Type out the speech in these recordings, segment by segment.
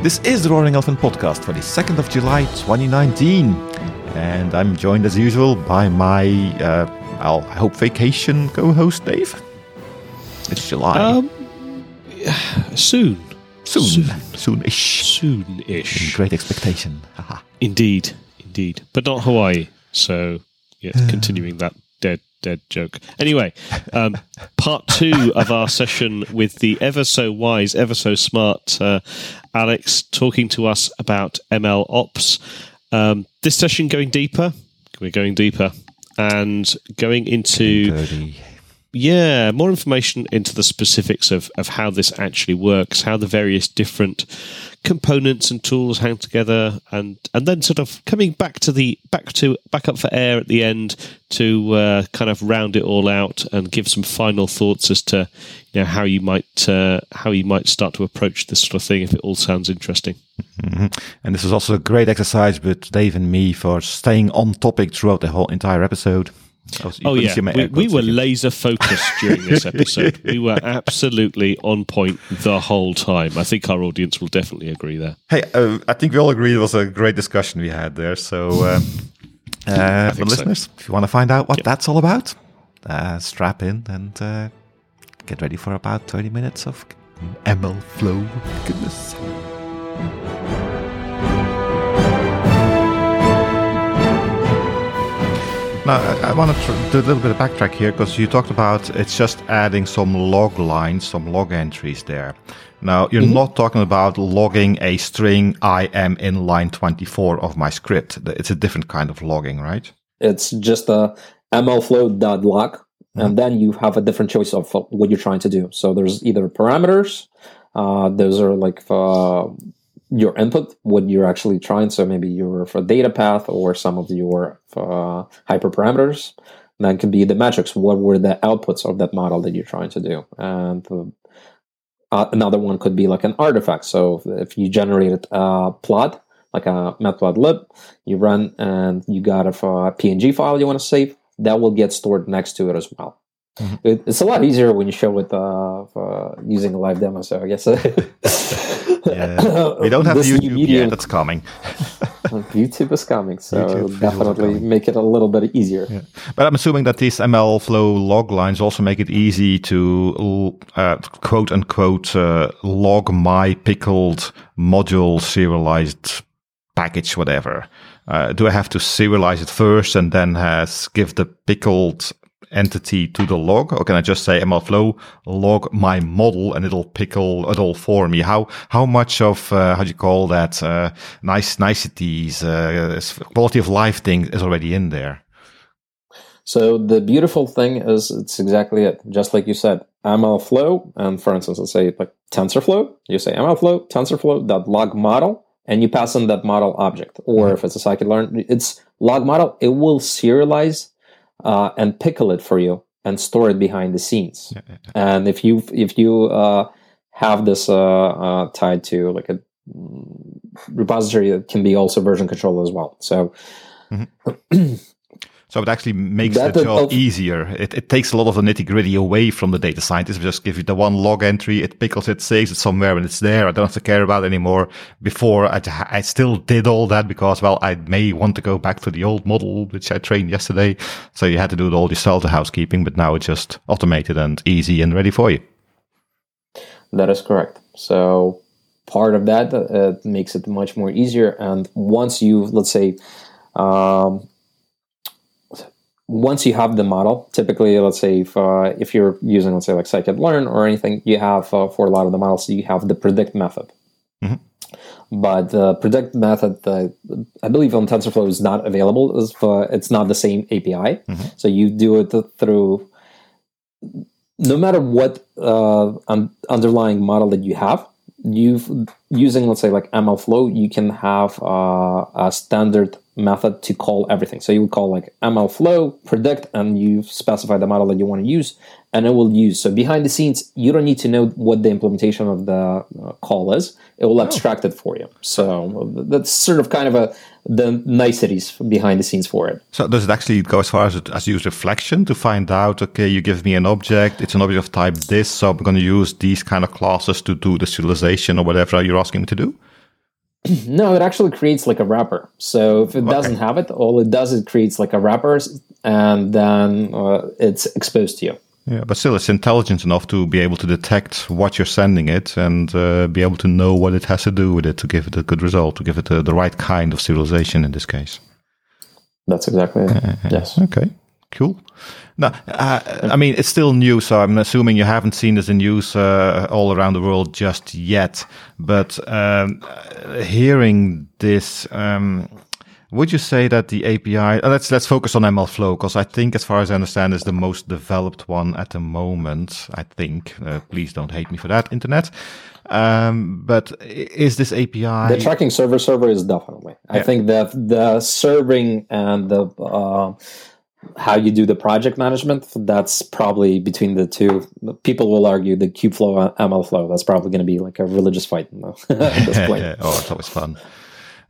This is the Roaring Elephant podcast for the 2nd of July 2019. And I'm joined as usual by my, uh, well, I hope vacation co host, Dave. It's July. Um, soon. soon. soon. Soon-ish. Soon-ish. great expectation. Indeed, indeed, but not Hawaii. So, yeah, continuing that dead, joke. Anyway, um, part two of our session with the ever so wise, ever so smart uh, Alex talking to us about ML ops. Um, this session going deeper. We're going deeper and going into yeah, more information into the specifics of, of how this actually works, how the various different components and tools hang together, and and then sort of coming back to the back to back up for air at the end to uh, kind of round it all out and give some final thoughts as to you know how you might uh, how you might start to approach this sort of thing if it all sounds interesting. Mhm. And this was also a great exercise with Dave and me for staying on topic throughout the whole entire episode. I was- you Oh yeah, we, we were laser focused during this episode. we were absolutely on point the whole time. I think our audience will definitely agree there. Hey, uh, I think we all agree it was a great discussion we had there. So, uh, for think so. listeners, if you want to find out what that's all about, uh, strap in and uh, get ready for about 30 minutes of ML flow goodness. Now, I, I want to tr- do a little bit of backtrack here because you talked about it's just adding some log lines, some log entries there. Now, you're not talking about logging a string I am in line 24 of my script. It's a different kind of logging, right? It's just a mlflow.log, and then you have a different choice of what you're trying to do. So there's either parameters, uh, those are like uh, your input, what you're actually trying. So maybe your for data path or some of your uh, hyperparameters. That could be the metrics. What were the outputs of that model that you're trying to do? And uh, uh, another one could be like an artifact. So if you generated a plot, like a matplotlib, you run and you got a uh, PNG file you want to save, that will get stored next to it as well. Mhm. It, it's a lot easier when you show it uh, uh, using a live demo. So I guess Yeah. We don't have YouTube medium- yet. That's coming. YouTube is coming, so YouTube it'll visuals are definitely coming. make it a little bit easier. Yeah. But I'm assuming that these ML flow log lines also make it easy to uh, quote unquote uh, log my pickled module serialized package, whatever. Uh, do I have to serialize it first and then has give the pickled entity to the log, or can I just say MLflow log my model and it'll pickle it all for me? How how much of uh, how do you call that uh, nice niceties, uh, quality of life thing is already in there? So the beautiful thing is it's exactly it. Just like you said, MLflow, and for instance, let's say like TensorFlow, you say MLflow, TensorFlow.log model, and you pass in that model object. Or if it's a scikit-learn, it's log model, it will serialize uh, and pickle it for you and store it behind the scenes. Yeah, yeah, yeah. And if you if you uh, have this uh, uh, tied to like a mm, repository, it can be also version control as well. So So it actually makes That the job easier. It, it takes a lot of the nitty gritty away from the data scientist. We just give you the one log entry, it pickles it, saves it somewhere, and it's there. I don't have to care about it anymore. Before I, I still did all that because, well, I may want to go back to the old model which I trained yesterday. So you had to do it all yourself, the housekeeping. But now it's just automated and easy and ready for you. That is correct. So part of that uh, makes it much more easier. And once you, let's say, um, once you have the model, typically, let's say if, uh, if you're using, let's say, like scikit-learn or anything, you have uh, for a lot of the models, you have the predict method. Mhm. But the predict method, uh, I believe on TensorFlow is not available. As for, it's not the same API. Mhm. So you do it through no matter what uh, un- underlying model that you have, you've using let's say like MLflow, you can have uh, a standard method to call everything. So you would call like MLflow predict, and you specify the model that you want to use, and it will use. So behind the scenes, you don't need to know what the implementation of the uh, call is. It will abstract it for you. So that's sort of kind of a the niceties behind the scenes for it. So does it actually go as far as it, as use reflection to find out? Okay, you give me an object. It's an object of type this, so I'm going to use these kind of classes to do the serialization or whatever you're asking me to do. no, it actually creates like a wrapper. So if it Okay. doesn't have it, all it does is creates like a wrapper, and then uh, it's exposed to you. Yeah, but still, it's intelligent enough to be able to detect what you're sending it and uh, be able to know what it has to do with it to give it a good result, to give it uh the right kind of serialization in this case. That's exactly it. yes. Okay, cool. Now, uh, I mean, it's still new, so I'm assuming you haven't seen this in use uh, all around the world just yet. But um, uh, hearing this, um, would you say that the API? uh, let's let's focus on MLflow because I think, as far as I understand, is the most developed one at the moment. I think. Uh, please don't hate me for that, internet. Um, but is this API? The tracking server server is definitely. I think that the serving and the uh, how you do the project management that's probably between the two. People will argue the Kubeflow and MLflow. That's probably going to be like a religious fight at this point. oh, it's always fun.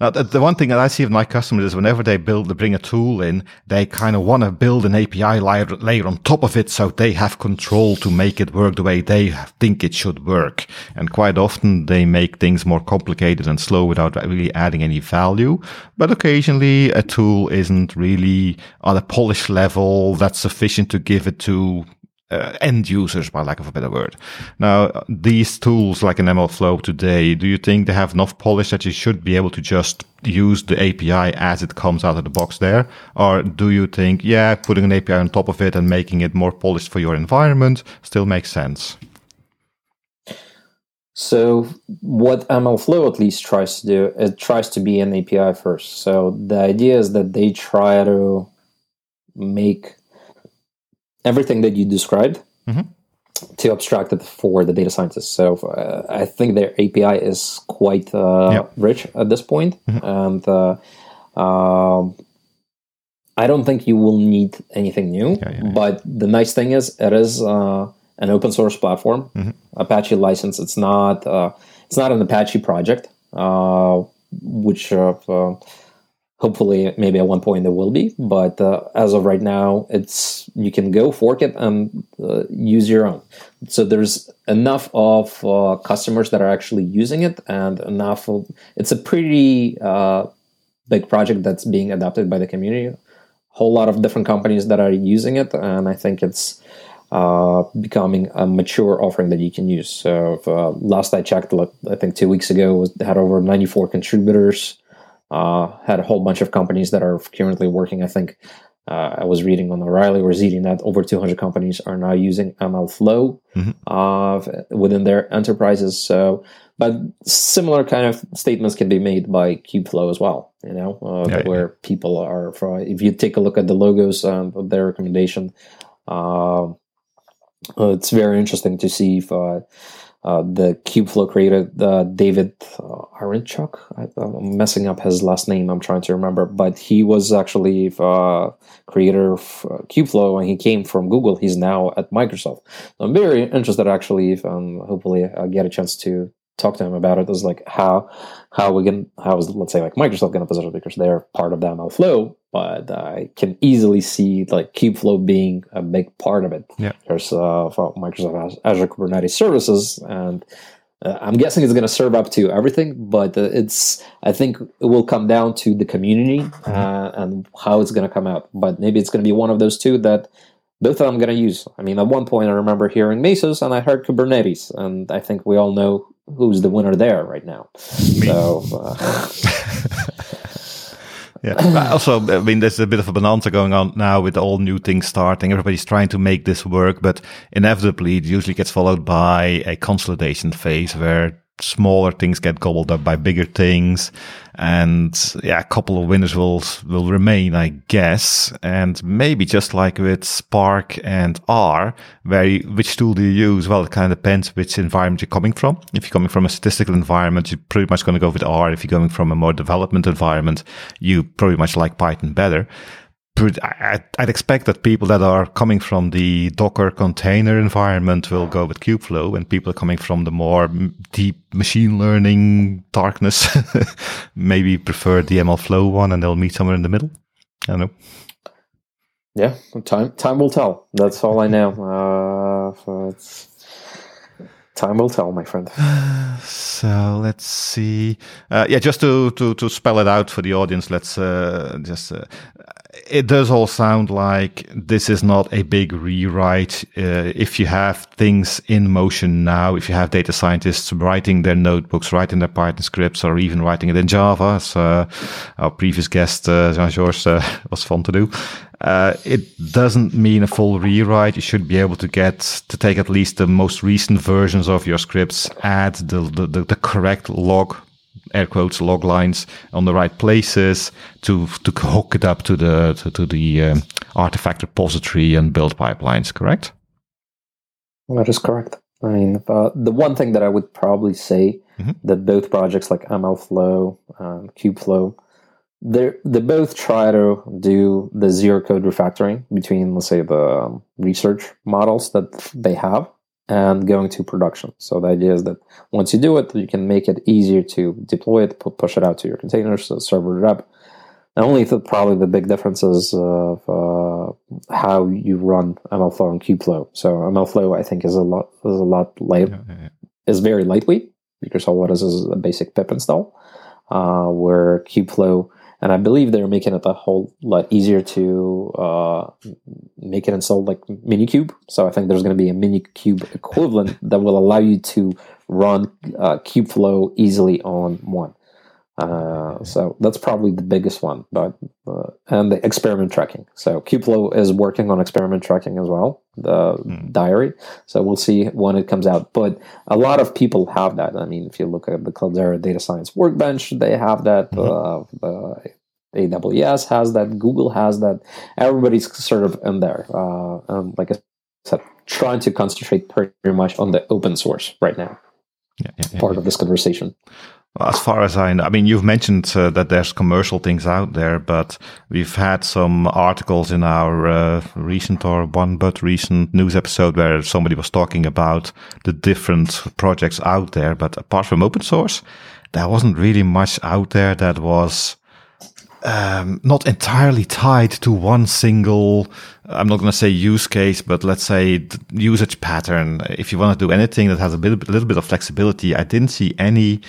Now, the, the one thing that I see with my customers is whenever they build, they bring a tool in, they kind of want to build an API layer, layer on top of it so they have control to make it work the way they think it should work. And quite often they make things more complicated and slow without really adding any value. But occasionally a tool isn't really on a polished level that's sufficient to give it to uh, end users, by lack of a better word. Now, these tools like an MLflow today, do you think they have enough polish that you should be able to just use the API as it comes out of the box there? Or do you think, yeah, putting an API on top of it and making it more polished for your environment still makes sense? So what MLflow at least tries to do, it tries to be an API first. So the idea is that they try to make everything that you described Mhm. to abstract it for the data scientists. So uh, I think their API is quite uh, Yep. rich at this point. and uh, um, I don't think you will need anything new. Yeah, yeah, yeah. But the nice thing is, it is uh, an open source platform, Apache license. It's not uh, it's not an Apache project, uh, which uh, uh, hopefully maybe at one point there will be. But uh, as of right now, it's you can go fork it and uh, use your own. So there's enough of uh, customers that are actually using it, and enough. Of, it's a pretty uh, big project that's being adopted by the community. a Whole lot of different companies that are using it, and I think it's uh, becoming a mature offering that you can use. So if, uh, last I checked, like, I think two weeks ago, was had over 94 contributors. Uh, had a whole bunch of companies that are currently working. I think uh, I was reading on O'Reilly or reading that over 200 companies are now using MLflow Mhm. uh, within their enterprises. So, but similar kind of statements can be made by Kubeflow as well. You know, uh, Yeah, yeah. where people are. For, if you take a look at the logos um, of their recommendation, uh, uh, it's very interesting to see if uh, the Kubeflow creator, uh, David uh, Aronchick. I, I'm messing up his last name. I'm trying to remember, but he was actually uh, creator of uh, Kubeflow, and he came from Google. He's now at Microsoft. So I'm very interested, actually. If um, hopefully I get a chance to talk to him about it. Is like how how we can how is let's say like Microsoft going to position it because they're part of the MLflow, but I can easily see like Kubeflow being a big part of it. Yeah. There's uh, Microsoft Azure Kubernetes services, and uh, I'm guessing it's going to serve up to everything. But uh, it's I think it will come down to the community uh, and how it's going to come out. But maybe it's going to be one of those two that both of them going to use. I mean, at one point I remember hearing Mesos and I heard Kubernetes, and I think we all know who's the winner there right now. So. Yeah. But also, I mean, there's a bit of a bonanza going on now with all new things starting. Everybody's trying to make this work, but inevitably it usually gets followed by a consolidation phase where smaller things get gobbled up by bigger things. And yeah, a couple of winners will, will remain, I guess. And maybe just like with Spark and R, where you, which tool do you use? Well, it kind of depends which environment you're coming from. If you're coming from a statistical environment, you're pretty much going to go with R. If you're going from a more development environment, you probably much like Python better. I- I'd expect that people that are coming from the Docker container environment will go with Kubeflow, and people coming from the more deep machine learning darkness maybe prefer the MLflow one, and they'll meet somewhere in the middle. I don't know. Yeah, time time will tell. That's all I know. Uh, Time will tell, my friend. so let's see. Uh, yeah, just to, to to spell it out for the audience, let's uh, just. Uh, it does all sound like this is not a big rewrite. Uh, if you have things in motion now, if you have data scientists writing their notebooks, writing their Python scripts, or even writing it in Java, as uh, our previous guest uh, Jean Georges was fun to do, uh, it doesn't mean a full rewrite. You should be able to get to take at least the most recent versions of your scripts, add the the, the, the correct log air quotes log lines on the right places to to hook it up to the to, to the um, artifact repository and build pipelines. Correct? That is correct. I mean, uh, the one thing that I would probably say mm-hmm. that both projects like MLflow, um, Kubeflow, they they both try to do the zero code refactoring between, let's say, the um, research models that they have and going to production. So the idea is that once you do it, you can make it easier to deploy it, push it out to your containers, so server it up. And only the, probably the big differences of uh, how you run MLflow and Kubeflow. So MLflow, I think, is a lot is a lot light, yeah, yeah, yeah. is very lightweight because all it is is a basic pip install. Uh, where Kubeflow and I believe they're making it a whole lot easier to uh, make it install like Minikube. So I think there's going to be a Minikube equivalent that will allow you to run uh, Kubeflow easily on one. Uh, so that's probably the biggest one, but uh, and the experiment tracking. So Kubeflow is working on experiment tracking as well, the mm. diary. So we'll see when it comes out. But a lot of people have that. I mean, if you look at the Cloudera Data Science Workbench, they have that. Mm-hmm. Uh, AWS has that. Google has that. Everybody's sort of in there. Uh, um, like I said, trying to concentrate pretty much on the open source right now. Yeah, yeah, yeah, part of this conversation. As far as I know, I mean, you've mentioned uh, that there's commercial things out there, but we've had some articles in our uh, recent or one but recent news episode where somebody was talking about the different projects out there. But apart from open source, there wasn't really much out there that was um, not entirely tied to one single, I'm not going to say use case, but let's say usage pattern. If you want to do anything that has a, bit, a little bit of flexibility, I didn't see any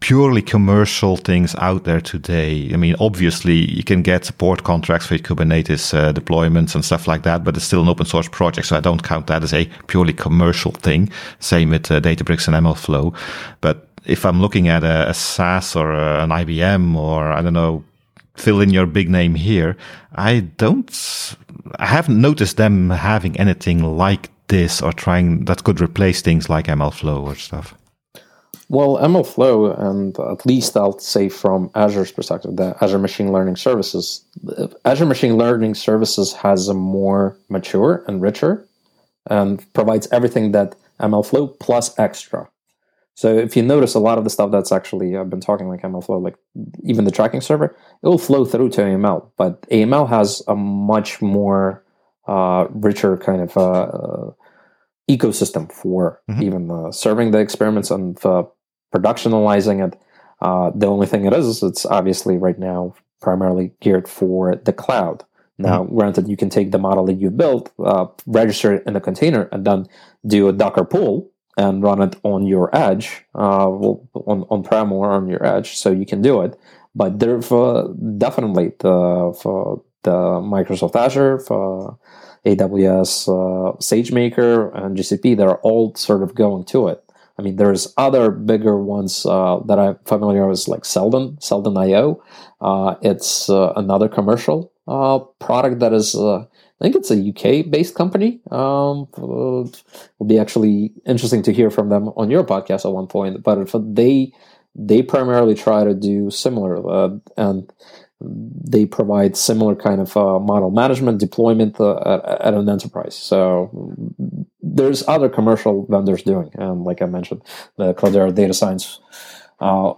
purely commercial things out there today. I mean, obviously you can get support contracts for Kubernetes uh, deployments and stuff like that, but it's still an open source project. So I don't count that as a purely commercial thing. Same with uh, Databricks and MLflow. But if I'm looking at a, a SAS or a, an IBM or I don't know, fill in your big name here. I don't, I haven't noticed them having anything like this or trying that could replace things like MLflow or stuff. Well, MLflow, and at least I'll say from Azure's perspective, the Azure Machine Learning Services, Azure Machine Learning Services has a more mature and richer and provides everything that MLflow plus extra. So if you notice a lot of the stuff that's actually I've been talking like MLflow, like even the tracking server, it will flow through to AML. But AML has a much more uh, richer kind of uh, ecosystem for mm-hmm. even uh, serving the experiments and uh, productionalizing it. Uh, the only thing it is, is it's obviously right now primarily geared for the cloud. Now, mm-hmm. granted, you can take the model that you built, uh, register it in a container, and then do a Docker pull and run it on your edge, uh, on on prem or on your edge, so you can do it. But there, for definitely the for the Microsoft Azure, for AWS, uh, SageMaker, and GCP, they're all sort of going to it. I mean, there's other bigger ones uh, that I'm familiar with, like Seldon, Seldon IO. Uh, it's uh, another commercial uh, product that is uh, I think it's a UK based company. Um, uh, will be actually interesting to hear from them on your podcast at one point. But they they primarily try to do similar uh, and they provide similar kind of uh, model management deployment uh, at, an enterprise. So there's other commercial vendors doing, and like I mentioned, the Cloudera Data Science uh,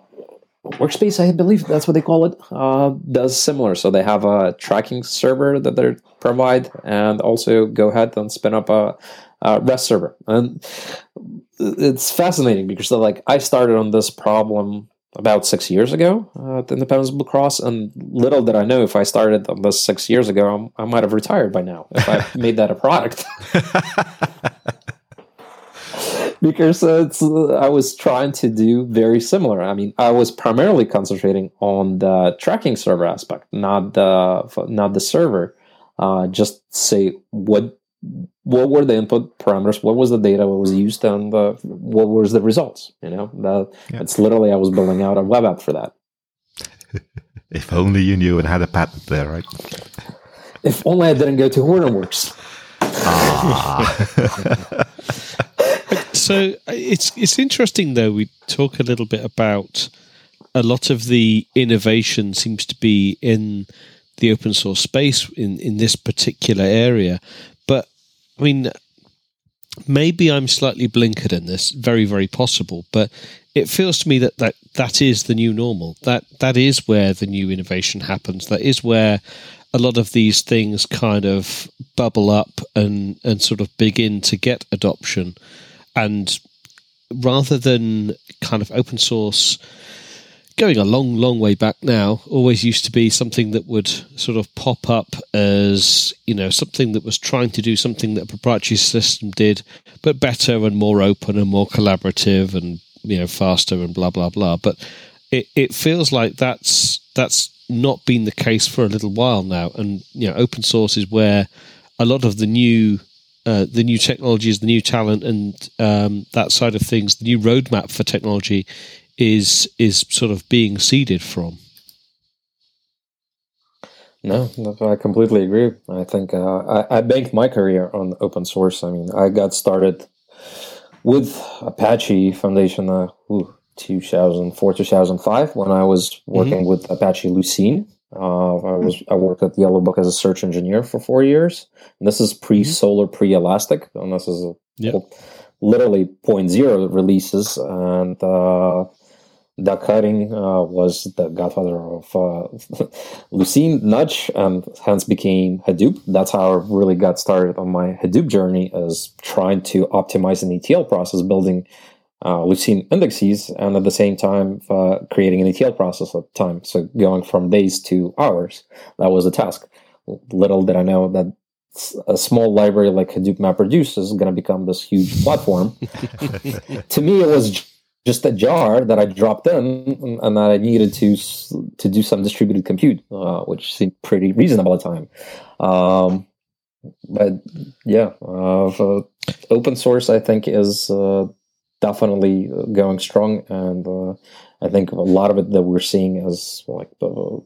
workspace i believe that's what they call it uh, does similar so they have a tracking server that they provide and also go ahead and spin up a, a rest server and it's fascinating because like i started on this problem about six years ago uh, at independence blue cross and little did i know if i started on this six years ago i might have retired by now if i made that a product because it's, I was trying to do very similar. I mean, I was primarily concentrating on the tracking server aspect, not the not the server. Uh, just say what what were the input parameters, what was the data, what was used, and uh, what was the results. You know, that yeah. it's literally I was building out a web app for that. if only you knew and had a patent there, right? If only I didn't go to Hortonworks. Ah. so it's it's interesting though. We talk a little bit about a lot of the innovation seems to be in the open source space in in this particular area. I mean, maybe I'm slightly blinkered in this. Very very possible, but it feels to me that, that that is the new normal. That that is where the new innovation happens. That is where a lot of these things kind of bubble up and and sort of begin to get adoption. And rather than kind of open source going a long, long way back now, always used to be something that would sort of pop up as, you know, something that was trying to do something that a proprietary system did, but better and more open and more collaborative and, you know, faster and blah, blah, blah. But it, it feels like that's, that's not been the case for a little while now. And, you know, open source is where a lot of the new uh, the new technologies, the new talent, and um, that side of things, the new roadmap for technology is is sort of being seeded from. No, I completely agree. I think uh, I, I banked my career on open source. I mean, I got started with Apache Foundation, uh, ooh, 2004, 2005, when I was working mm-hmm. with Apache Lucene. Uh, I was I worked at Yellow Book as a search engineer for four years. And this is pre Solr, mm-hmm. pre Elastic, and this is a, yep. literally point zero releases. And uh, Doug Cutting uh, was the godfather of uh, Lucene Nutch, and hence became Hadoop. That's how I really got started on my Hadoop journey, as trying to optimize an ETL process, building uh, Lucene indexes, and at the same time uh, creating an ETL process at the time. So going from days to hours, that was a task. Little did I know that a small library like Hadoop MapReduce is going to become this huge platform. to me, it was just a jar that I dropped in and that I needed to to do some distributed compute, uh, which seemed pretty reasonable at the time. Um, but yeah, uh, open source I think is uh, definitely going strong, and uh, I think a lot of it that we're seeing is like the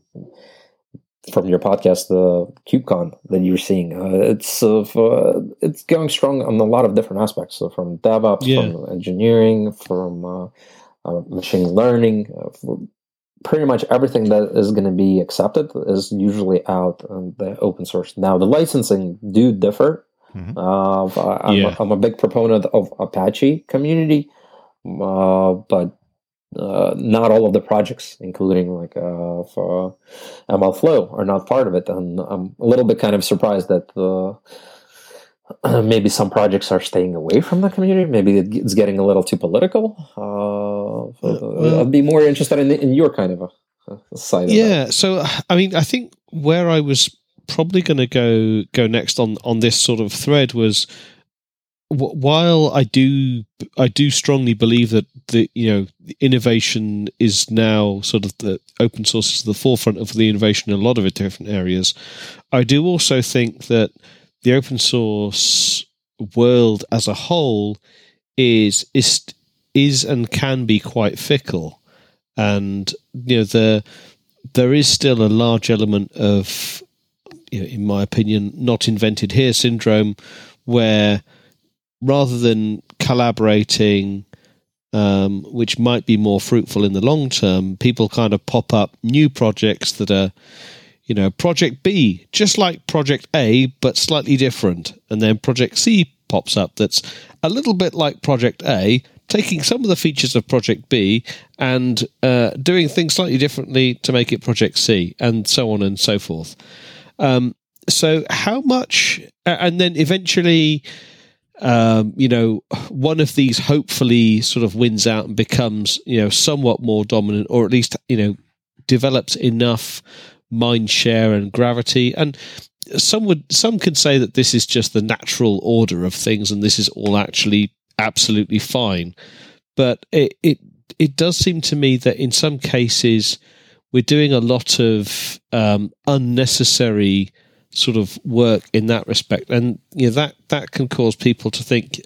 from your podcast, the KubeCon that you're seeing. Uh, it's uh, it's going strong on a lot of different aspects. So from DevOps, yeah. from engineering, from uh, uh machine learning, uh, pretty much everything that is going to be accepted is usually out in the open source. Now the licensing do differ. Mm-hmm. Uh, I'm, yeah. a, I'm, a big proponent of Apache community, but uh, not all of the projects, including like uh, for ML Flow, are not part of it, and I'm a little bit kind of surprised that uh, maybe some projects are staying away from the community. Maybe it's getting a little too political. Uh, well, I'd be more interested in, in your kind of a, side. Yeah, so I mean, I think where I was probably going to go go next on on this sort of thread was while I do I do strongly believe that the you know innovation is now sort of the open source is the forefront of the innovation in a lot of different areas. I do also think that the open source world as a whole is is is and can be quite fickle, and you know the there is still a large element of, you know, in my opinion, not invented here syndrome, where rather than collaborating, um, which might be more fruitful in the long term, people kind of pop up new projects that are, you know, Project B, just like Project A, but slightly different. And then Project C pops up that's a little bit like Project A, taking some of the features of Project B and uh, doing things slightly differently to make it Project C, and so on and so forth. Um, so, how much, and then eventually, um, you know, one of these hopefully sort of wins out and becomes, you know, somewhat more dominant, or at least, you know, develops enough mind share and gravity. And some would, some could say that this is just the natural order of things, and this is all actually absolutely fine. But it, it it does seem to me that in some cases we're doing a lot of um, unnecessary sort of work in that respect, and you know that that can cause people to think.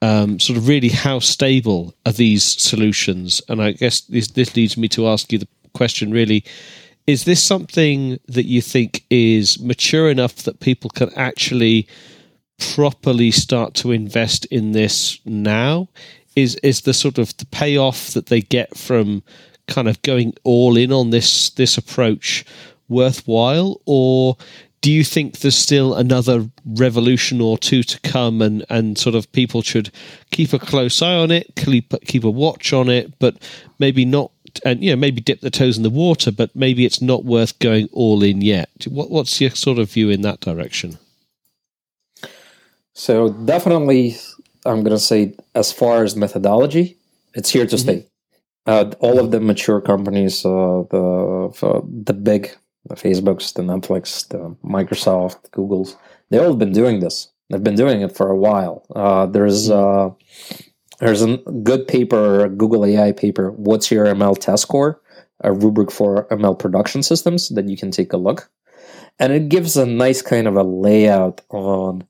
Um, sort of really how stable are these solutions? And I guess this, this leads me to ask you the question really is this something that you think is mature enough that people can actually properly start to invest in this now? Is is the sort of the payoff that they get from kind of going all in on this this approach worthwhile, or do you think there's still another revolution or two to come, and and sort of people should keep a close eye on it, keep keep a watch on it, but maybe not and you know maybe dip the toes in the water, but maybe it's not worth going all in yet. What, what's your sort of view in that direction? So definitely, I'm going to say as far as methodology, it's here to mm-hmm. stay. Uh, all of the mature companies, uh, the the big, the Facebooks, the Netflix, the Microsoft, Google's, they all have been doing this. They've been doing it for a while. Uh, there's mm-hmm. uh, there's a good paper, a Google AI paper, What's Your ML Test Score? A rubric for ML production systems that you can take a look. And it gives a nice kind of a layout on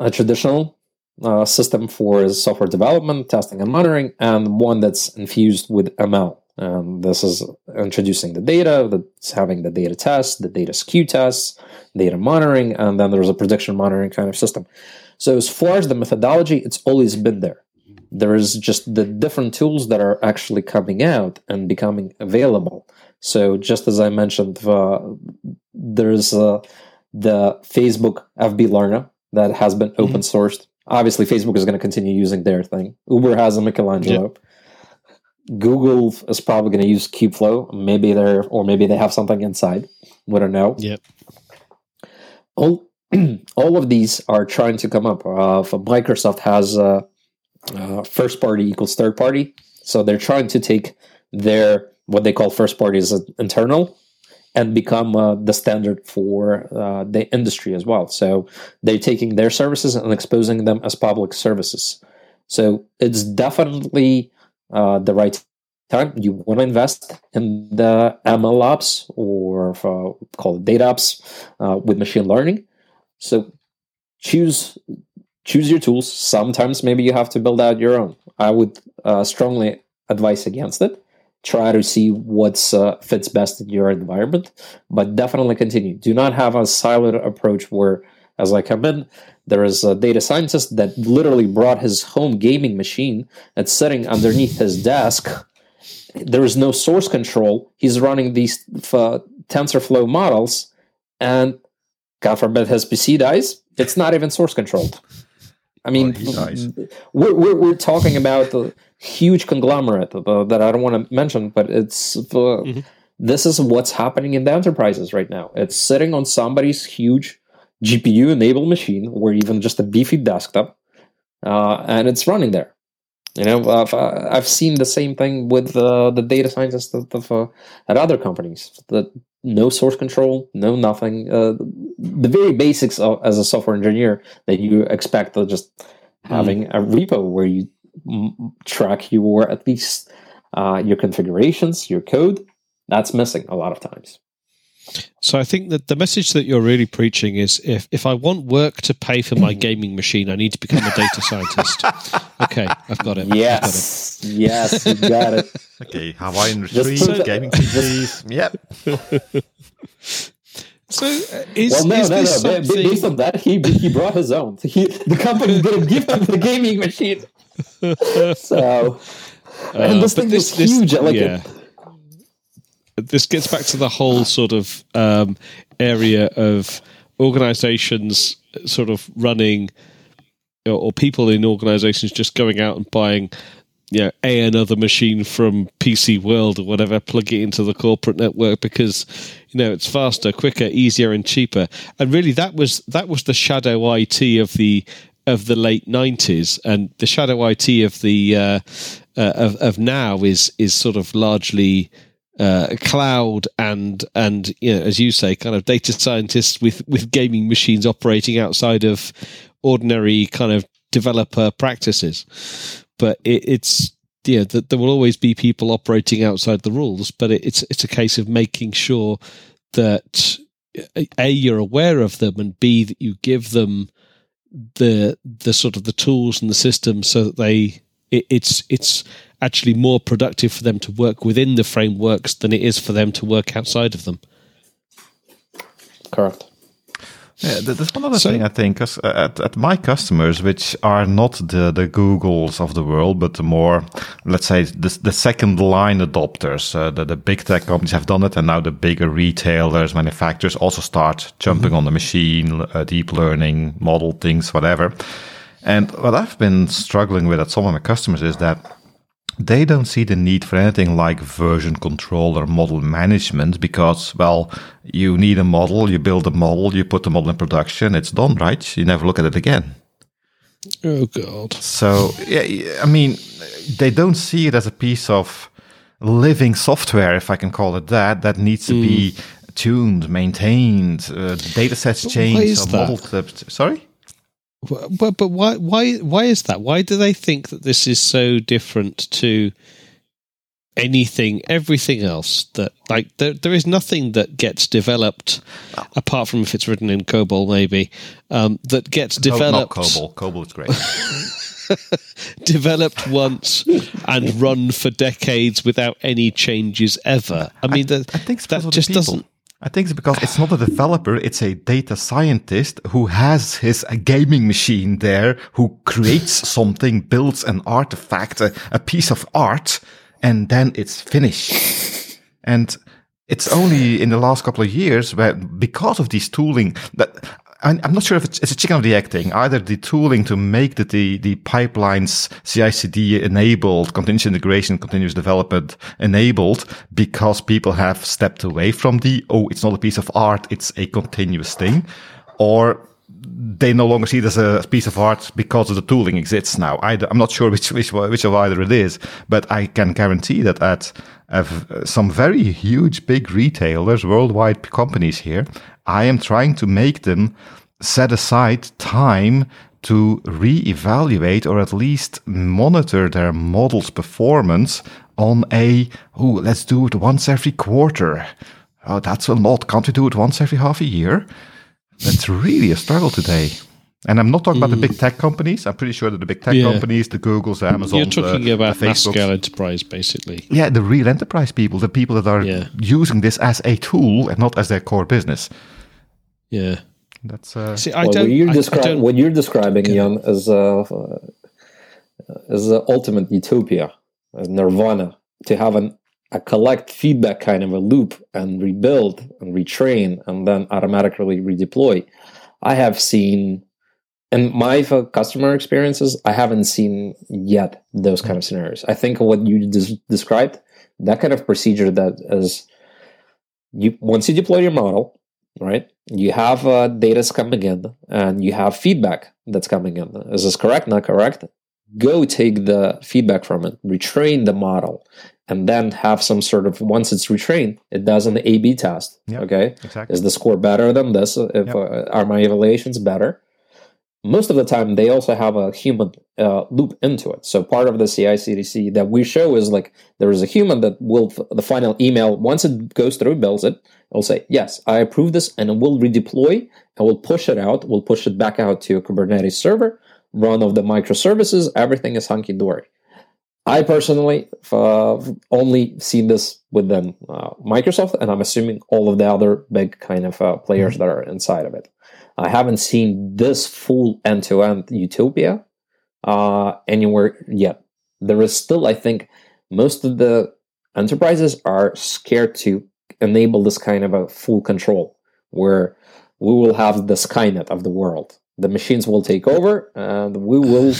a traditional uh, system for software development, testing, and monitoring, and one that's infused with ML. And this is introducing the data, that's having the data test, the data skew tests, data monitoring, and then there's a prediction monitoring kind of system. So as far as the methodology, it's always been there. There is just the different tools that are actually coming out and becoming available. So just as I mentioned, uh, there's uh, the Facebook FB Learner that has been mm-hmm. open sourced. Obviously, Facebook is going to continue using their thing. Uber has a Michelangelo. Yep. Google is probably going to use Kubeflow. Maybe they're, or maybe they have something inside. We don't know. Yep. All, all of these are trying to come up. Uh, Microsoft has uh, uh, first party equals third party, so they're trying to take their what they call first party as internal and become uh, the standard for uh, the industry as well. So they're taking their services and exposing them as public services. So it's definitely uh, the right time. You want to invest in the ML ops or call it data ops with machine learning so choose choose your tools. Sometimes maybe you have to build out your own. I would uh, strongly advise against it. Try to see what's uh, fits best in your environment, but definitely continue. Do not have a siloed approach where, as I come in, there is a data scientist that literally brought his home gaming machine that's sitting underneath his desk. There is no source control. He's running these uh, TensorFlow models, and God forbid his PC dies, it's not even source controlled. I mean, oh, we're, we're, we're, talking about the huge conglomerate uh, that I don't want to mention, but it's uh, mm-hmm. this is what's happening in the enterprises right now. It's sitting on somebody's huge GPU enabled machine or even just a beefy desktop, uh, and it's running there. You know, I've, uh, I've seen the same thing with uh, the data scientists of, uh, at other companies. That no source control, no nothing. Uh, the very basics of, as a software engineer that you expect of just hmm. having mm. a repo where you m- track your at least uh, your configurations, your code. That's missing a lot of times. So I think that the message that you're really preaching is if, if I want work to pay for my gaming machine, I need to become a data scientist. okay, I've got it. Yes. Got it. Yes, you got it. okay, Hawaiian retreat, gaming PCs. yep. So uh, is, well, no, is no, no. Something... Based on that, he he brought his own. He, the company didn't give him the gaming machine. so, uh, and this thing this, is huge. Like yeah. It, this gets back to the whole sort of um, area of organizations sort of running or, or people in organizations just going out and buying you know, a another machine from PC World or whatever, plug it into the corporate network because you know it's faster, quicker, easier, and cheaper. And really, that was that was the shadow IT of the of the late nineties, and the shadow IT of the uh, uh, of of now is is sort of largely uh, cloud and and you know, as you say, kind of data scientists with with gaming machines operating outside of ordinary kind of developer practices. But it, it's yeah, that there will always be people operating outside the rules, but it, it's it's a case of making sure that a you're aware of them and b that you give them the the sort of the tools and the systems so that they it, it's it's actually more productive for them to work within the frameworks than it is for them to work outside of them. Correct. Yeah, there's one other so, thing I think, because uh, at, at, my customers, which are not the, the Googles of the world, but the more, let's say, the, the second line adopters, uh, the, the big tech companies have done it, and now the bigger retailers, manufacturers also start jumping mm-hmm. on the machine, uh, deep learning, model things, whatever. And what I've been struggling with at some of my customers is that they don't see the need for anything like version control or model management because, well, you need a model, you build a model, you put the model in production, it's done, right? You never look at it again. Oh, God. So, yeah, I mean, they don't see it as a piece of living software, if I can call it that, that needs to mm. be tuned, maintained, uh, data sets changed, model clipped. Sorry? But but why why why is that? Why do they think that this is so different to anything, everything else? That like there there is nothing that gets developed apart from if it's written in COBOL, maybe um, that gets developed. No, not COBOL. COBOL is great. developed once and run for decades without any changes ever. I mean, I think that just doesn't I think it's because it's not a developer, it's a data scientist who has his gaming machine there, who creates something, builds an artifact, a, a piece of art, and then it's finished. And it's only in the last couple of years where, because of this tooling, that I'm not sure if it's, it's, a chicken or the egg thing. Either the tooling to make the, the, the pipelines CI/CD enabled, continuous integration, continuous development enabled, because people have stepped away from the oh, it's not a piece of art, it's a continuous thing, or they no longer see it as a piece of art because of the tooling exists now. I, am not sure which, which which of either it is, but I can guarantee that at some very huge big retailers, worldwide companies here, I am trying to make them set aside time to re-evaluate or at least monitor their model's performance on a, oh, let's do it once every quarter. Oh, that's a lot. Can't we do it once every half a year? That's really a struggle today. And I'm not talking mm. about the big tech companies. I'm pretty sure that the big tech yeah. companies, the Googles, the Amazons, you're talking the, about the scale enterprise, basically. Yeah, the real enterprise people, the people that are yeah. using this as a tool and not as their core business. Yeah, that's. Uh, See, I well, don't, what you're, descri- what you're describing, okay. Jan, is uh, uh, is the ultimate utopia, as nirvana, to have an a collect feedback kind of a loop and rebuild and retrain and then automatically redeploy. I have seen in my customer experiences, I haven't seen yet those kind of scenarios. I think what you des- described, that kind of procedure that is you once you deploy your model, right? You have uh, data's coming in and you have feedback that's coming in. Is this correct? Not correct? Go take the feedback from it, retrain the model, and then have some sort of once it's retrained, it does an A/B test. Yep, okay, exactly. is the score better than this? If yep. uh, are my evaluations better? Most of the time, they also have a human uh, loop into it. So part of the CI/CD that we show is like there is a human that will the final email once it goes through, builds it, it'll say yes, I approve this, and it will redeploy and we'll push it out. We'll push it back out to a Kubernetes server, run of the microservices. Everything is hunky dory I personally uh, only seen this within uh, Microsoft, and I'm assuming all of the other big kind of uh, players that are inside of it. I haven't seen this full end-to-end utopia uh, anywhere yet. There is still, I think, most of the enterprises are scared to enable this kind of a full control, where we will have the Skynet of the world. The machines will take over and we will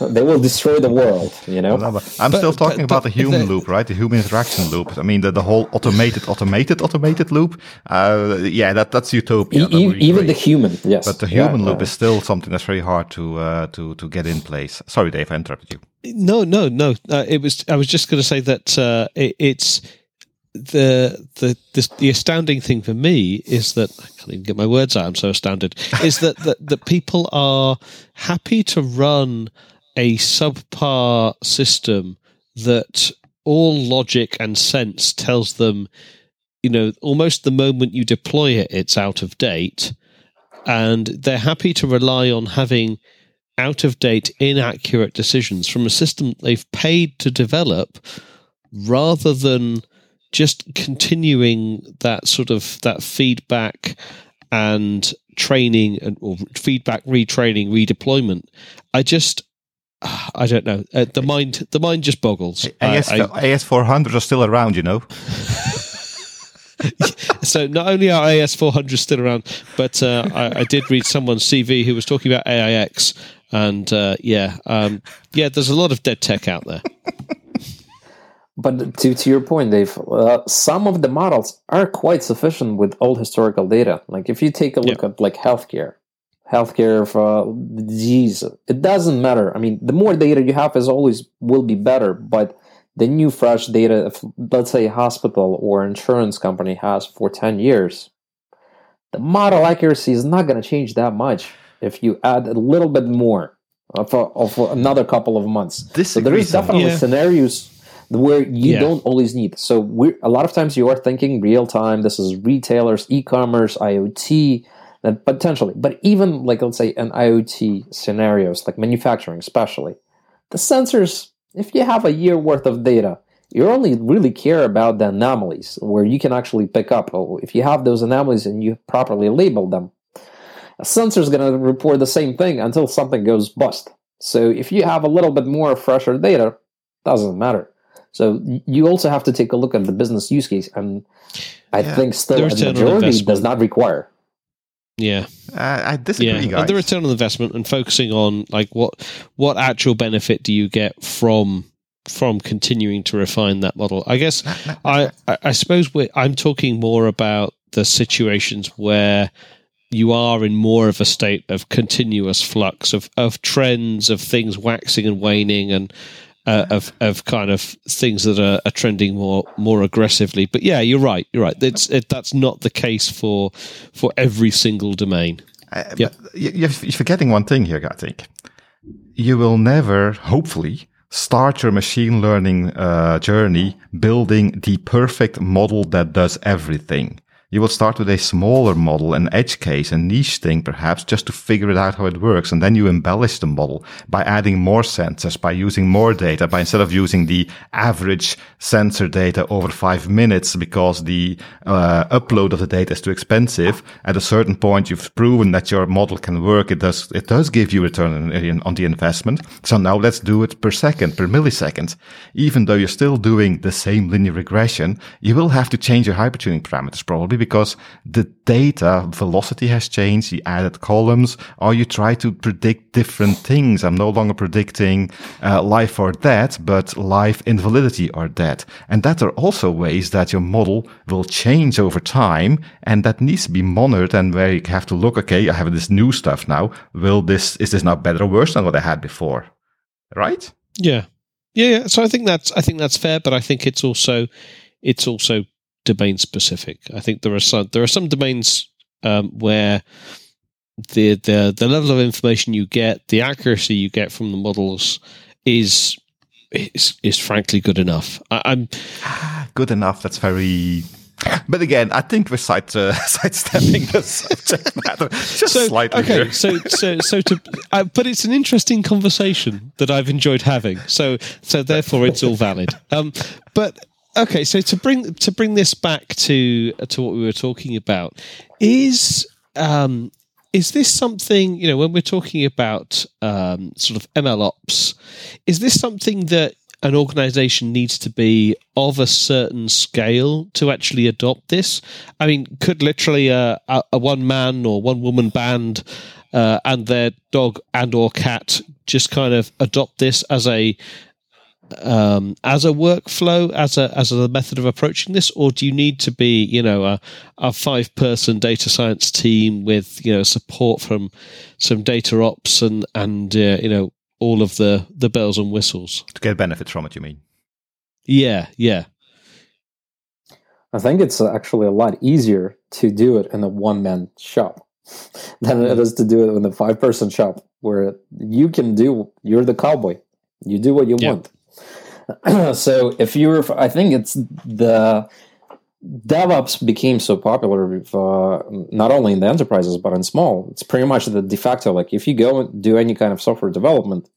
they will destroy the world you know? I'm but, still talking but, about but the human the, loop right? The human interaction loop. I mean the, the whole automated automated automated loop. Uh, yeah that that's utopia e- even the human yes. But the human yeah, loop is still something that's very hard to uh, to to get in place. Sorry dave i interrupted you. No no no. Uh, it was i was just going to say that uh, it, it's the the the, the astounding thing for me is that I can't even get my words out. I'm so astounded. is that that that people are happy to run a subpar system that all logic and sense tells them, you know, almost the moment you deploy it, it's out of date, and they're happy to rely on having out of date, inaccurate decisions from a system they've paid to develop rather than just continuing that sort of that feedback and training and or feedback retraining redeployment. I just i don't know. Uh, the mind the mind just boggles. AS, I, I, AS400 are still around you know. So not only are AS400 still around, but uh, I, I, did read someone's CV who was talking about AIX, and uh, yeah, um, yeah, there's a lot of dead tech out there. But to, to your point, Dave, uh, some of the models are quite sufficient with old historical data. Like if you take a look at like healthcare, healthcare for disease, it doesn't matter. I mean, the more data you have is always will be better, but the new fresh data, if, let's say a hospital or insurance company has for 10 years, the model accuracy is not going to change that much if you add a little bit more of, of another couple of months. so there is definitely yeah. scenarios where you yeah. don't always need. So we a lot of times you are thinking real time. This is retailers, e-commerce, IoT, and uh, potentially. But even like let's say an IoT scenarios, like manufacturing, especially the sensors. If you have a year worth of data, you only really care about the anomalies where you can actually pick up. Oh, if you have those anomalies and you properly label them, a sensor is going to report the same thing until something goes bust. So if you have a little bit more fresher data, doesn't matter. So you also have to take a look at the business use case, and I yeah. think still the majority does not require. Yeah, uh, I disagree, yeah. guys. And the return on investment and focusing on like what what actual benefit do you get from from continuing to refine that model? I guess I I suppose I'm talking more about the situations where you are in more of a state of continuous flux of, of trends of things waxing and waning and uh, of of kind of things that are, are, trending more more aggressively. But yeah, you're right. You're right. It's it, that's not the case for for every single domain. Uh, yeah, you're forgetting one thing here. I think you will never, hopefully, start your machine learning uh, journey building the perfect model that does everything. You will start with a smaller model, an edge case, a niche thing perhaps, just to figure it out how it works. And then you embellish the model by adding more sensors, by using more data, by instead of using the average sensor data over five minutes because the uh, upload of the data is too expensive. At a certain point, you've proven that your model can work. It does, it does give you return on the investment. So now let's do it per second, per millisecond. Even though you're still doing the same linear regression, you will have to change your hypertuning parameters probably because the data velocity has changed, you added columns, or you try to predict different things. I'm no longer predicting uh, life or death, but life invalidity or death. And that are also ways that your model will change over time, and that needs to be monitored and where you have to look, okay, I have this new stuff now. Will this, is this now better or worse than what I had before? Right? Yeah. Yeah, yeah. So I think that's I think that's fair, but I think it's also it's also domain specific. I think there are some there are some domains um, where the the the level of information you get, the accuracy you get from the models is is is frankly good enough. I, am good enough. That's very. But again, I think we're side uh, sidestepping the subject matter just so, slightly. Okay, here. so so so to, uh, but it's an interesting conversation that I've enjoyed having. So so therefore, it's all valid. Um, but okay, so to bring to bring this back to to what we were talking about, is um, is this something you know when we're talking about um, sort of ML ops? Is this something that an organization needs to be of a certain scale to actually adopt this? I mean, could literally a, a, a one man or one woman band uh, and their dog and or cat just kind of adopt this as a um, as a workflow, as a as a method of approaching this, or do you need to be, you know, a, a five person data science team with you know support from some data ops and and uh, you know all of the the bells and whistles to get benefits from it? You mean? Yeah, yeah. I think it's actually a lot easier to do it in a one man shop than it is to do it in a five person shop where you can do, you're the cowboy. You do what you Yeah. want. so if you're, I think it's the DevOps became so popular with, uh, not only in the enterprises but in small. It's pretty much the de facto. Like if you go and do any kind of software development,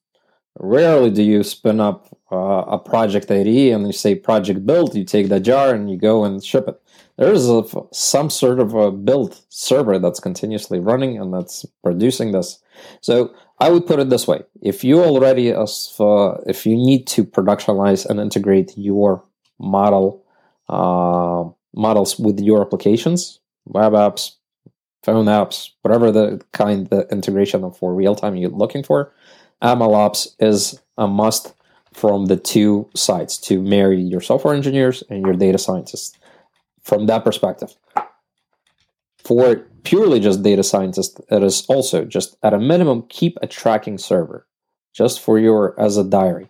rarely do you spin up uh, a project ID and you say project build. You take the jar and you go and ship it. There is a, some sort of a build server that's continuously running and that's producing this. So I would put it this way: if you already, as uh, if you need to productionize and integrate your model uh, models with your applications, web apps, phone apps, whatever the kind the integration for real time you're looking for, MLOps is a must from the two sides to marry your software engineers and your data scientists. From that perspective, for purely just data scientists, it is also just at a minimum keep a tracking server just for your as a diary.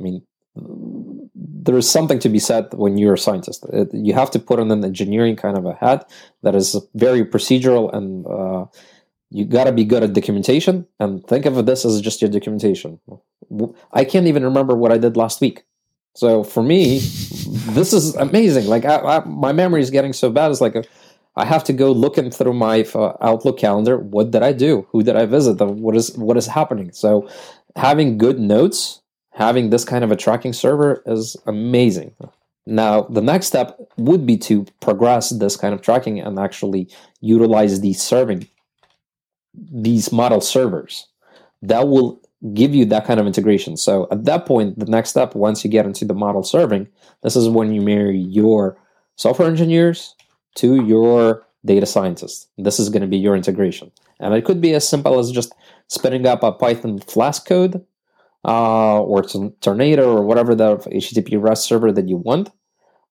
I mean, there is something to be said when you're a scientist. It, you have to put on an engineering kind of a hat that is very procedural, and uh, you got to be good at documentation. And think of this as just your documentation. I can't even remember what I did last week. So for me, this is amazing. Like I, I, my memory is getting so bad. It's like a, I have to go looking through my uh, Outlook calendar. What did I do? Who did I visit? What is what is happening? So having good notes having this kind of a tracking server is amazing. Now, the next step would be to progress this kind of tracking and actually utilize these serving, these model servers. That will give you that kind of integration. So at that point, the next step, once you get into the model serving, this is when you marry your software engineers to your data scientist. This is going to be your integration. And it could be as simple as just spinning up a Python Flask code uh, or Tornado or whatever the HTTP REST server that you want.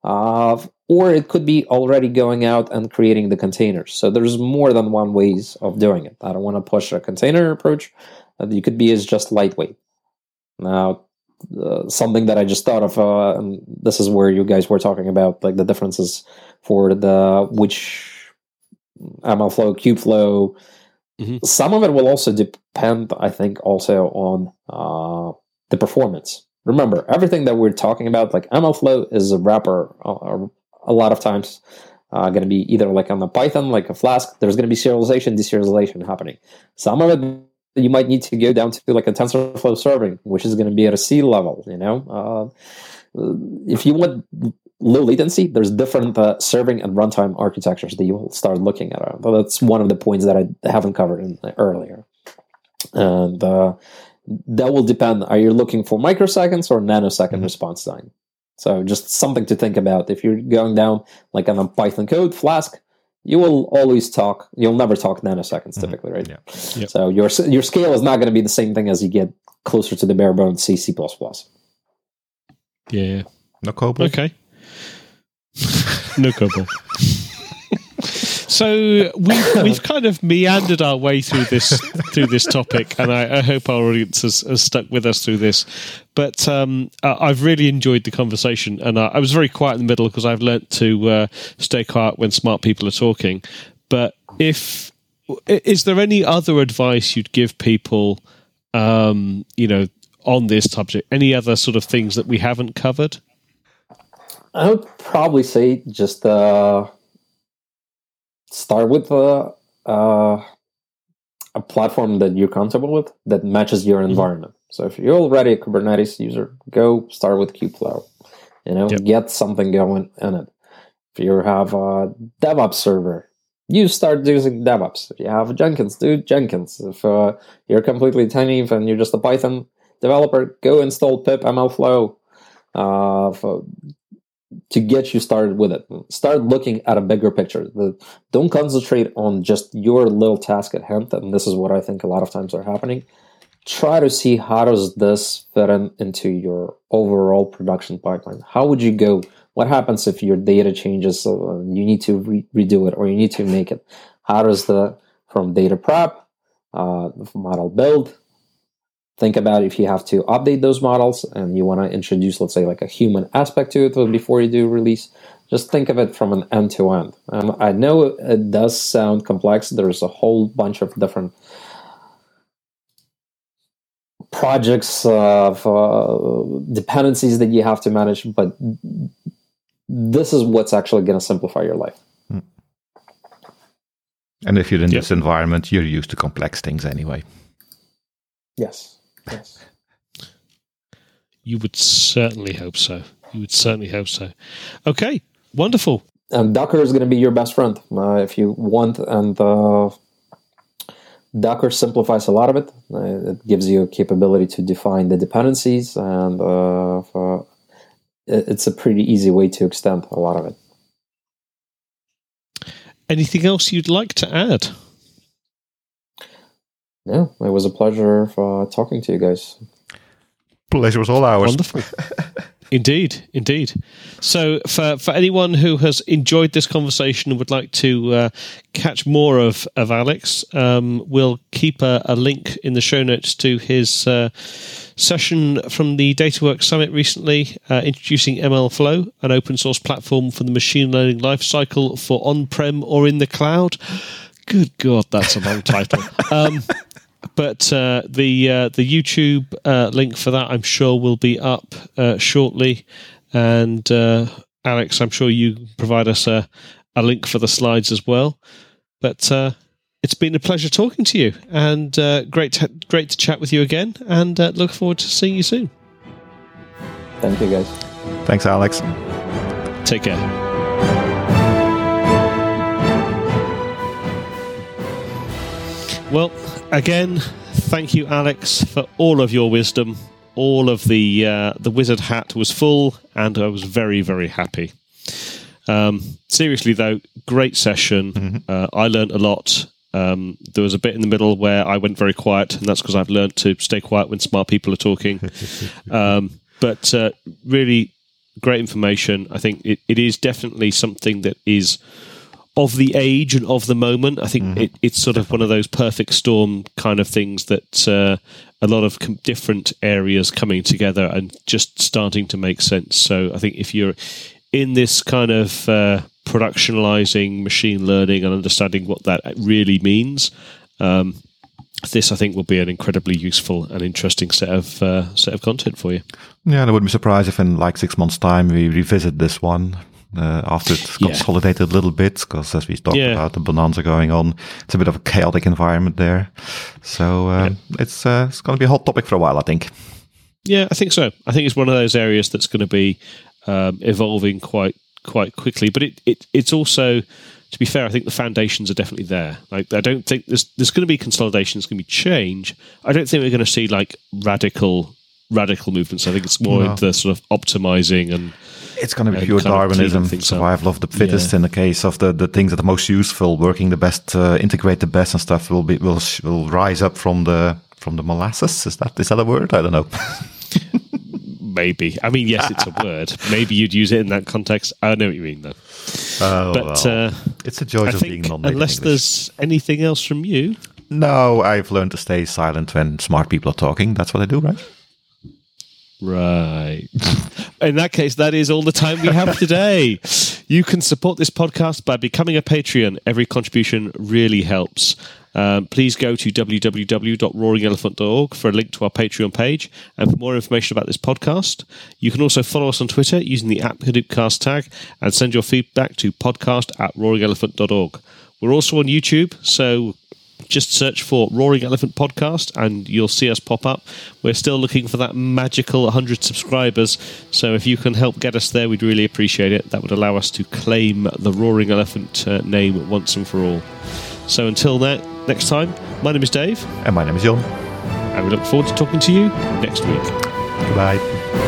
Uh, or it could be already going out and creating the containers. So there's more than one ways of doing it. I don't want to push a container approach. Uh, you could be as just lightweight. Now, uh, something that I just thought of, uh, and this is where you guys were talking about, like the differences for the which MLflow, Kubeflow, Mm-hmm. Some of it will also depend, I think, also on uh, the performance. Remember, everything that we're talking about, like MLflow, is a wrapper. Uh, a lot of times, uh, going to be either like on the Python, like a Flask. There's going to be serialization, deserialization happening. Some of it you might need to go down to like a TensorFlow serving, which is going to be at a C level. You know, uh, if you want low latency, there's different uh, serving and runtime architectures that you will start looking at. But that's one of the points that I haven't covered in, earlier. And uh, that will depend. Are you looking for microseconds or nanosecond mm-hmm. response time? So just something to think about. If you're going down like on a Python code, Flask, you will always talk. You'll never talk nanoseconds mm-hmm. typically, right? Yeah. Yep. So your your scale is not going to be the same thing as you get closer to the bare bones C C++. Yeah. No COBOL. Okay. no COBOL. So we've we've kind of meandered our way through this through this topic, and I, I hope our audience has, has, stuck with us through this. But um, I've really enjoyed the conversation, and I, I, was very quiet in the middle because I've learnt to uh, stay quiet when smart people are talking. But if is there any other advice you'd give people, um, you know, on this subject? Any other sort of things that we haven't covered? I would probably say just uh, start with uh, uh, a platform that you're comfortable with that matches your mm-hmm. environment. So if you're already a Kubernetes user, go start with Kubeflow. You know, yep. get something going in it. If you have a DevOps server, you start using DevOps. If you have Jenkins, do Jenkins. If uh, you're completely tiny and you're just a Python developer, go install pip MLflow. Uh, for, to get you started with it. Start looking at a bigger picture. Don't concentrate on just your little task at hand. And this is what I think a lot of times are happening. Try to see how does this fit in, into your overall production pipeline. How would you go? What happens if your data changes? So you need to re- redo it or you need to make it. How does the from data prep, uh, model build, think about if you have to update those models and you want to introduce, let's say, like a human aspect to it before you do release. Just think of it from an end to end. I know it does sound complex. There's a whole bunch of different projects of uh, dependencies that you have to manage, but this is what's actually going to simplify your life. Hmm. And if you're in yep. this environment, you're used to complex things anyway. Yes. Yes. You would certainly hope so. You would certainly hope so. Okay, wonderful. And Docker is going to be your best friend uh, if you want. And uh, Docker simplifies a lot of it. Uh, it gives you a capability to define the dependencies, and uh, for, it's a pretty easy way to extend a lot of it. Anything else you'd like to add? Yeah, it was a pleasure for talking to you guys. Pleasure was all ours. Wonderful. Indeed, indeed. So, for, for anyone who has enjoyed this conversation and would like to uh, catch more of, of Alex, um, we'll keep a, a, link in the show notes to his uh, session from the DataWorks Summit recently, uh, introducing MLflow, an open source platform for the machine learning lifecycle for on prem or in the cloud. Good God, that's a long title. Um, but uh, the uh, the YouTube uh, link for that, I'm sure, will be up uh, shortly. And uh, Alex, I'm sure you provide us a, a link for the slides as well. But uh, it's been a pleasure talking to you, and great to, great to chat with you again. And look forward to seeing you soon. Thank you, guys. Thanks, Alex. Take care. Well, again, thank you, Alex, for all of your wisdom. All of the uh, the wizard hat was full, and I was very very happy. Um, seriously though, great session. Mm-hmm. Uh, I learned a lot. Um, there was a bit in the middle where I went very quiet, and that's because I've learned to stay quiet when smart people are talking. um, but uh, really great information. I think it, it is definitely something that is of the age and of the moment. I think mm-hmm. it, it's sort of one of those perfect storm kind of things that uh, a lot of com- different areas coming together and just starting to make sense. So I think if you're in this kind of uh, productionalizing machine learning and understanding what that really means, um, this I think will be an incredibly useful and interesting set of uh, set of content for you. Yeah, and I wouldn't be surprised if in like six months' time we revisit this one after it's yeah. consolidated a little bit, because as we talked yeah. about the bonanza going on, it's a bit of a chaotic environment there. So uh, yeah. it's uh, it's going to be a hot topic for a while, I think. Yeah, I think so. I think it's one of those areas that's going to be um, evolving quite quite quickly. But it, it it's also to be fair, I think the foundations are definitely there. Like, I don't think there's there's going to be consolidation, there's going to be change. I don't think we're going to see like radical radical movements. I think it's more no. into sort of optimizing and it's going to be pure Darwinism, survival of the fittest. Yeah. In the case of the, the things that are most useful, working the best, uh, integrate the best, and stuff will be will will rise up from the from the molasses. Is that is that a word? I don't know. Maybe. I mean, yes, it's a word. Maybe you'd use it in that context. I know what you mean, though. Oh, but well, uh, it's a joy of being non Unless English. there's anything else from you. No, I've learned to stay silent when smart people are talking. That's what I do, right? Right. In that case, that is all the time we have today. You can support this podcast by becoming a Patreon. Every contribution really helps. Um, please go to www.roaringelephant.org for a link to our Patreon page and for more information about this podcast. You can also follow us on Twitter using the at Hadoopcast tag and send your feedback to podcast at roaringelephant.org. We're also on YouTube, so just search for Roaring Elephant Podcast and you'll see us pop up. We're still looking for that magical 100 subscribers. So if you can help get us there, we'd really appreciate it. That would allow us to claim the Roaring Elephant uh, name once and for all. So until that, next time, my name is Dave. And my name is John. And we look forward to talking to you next week. Goodbye.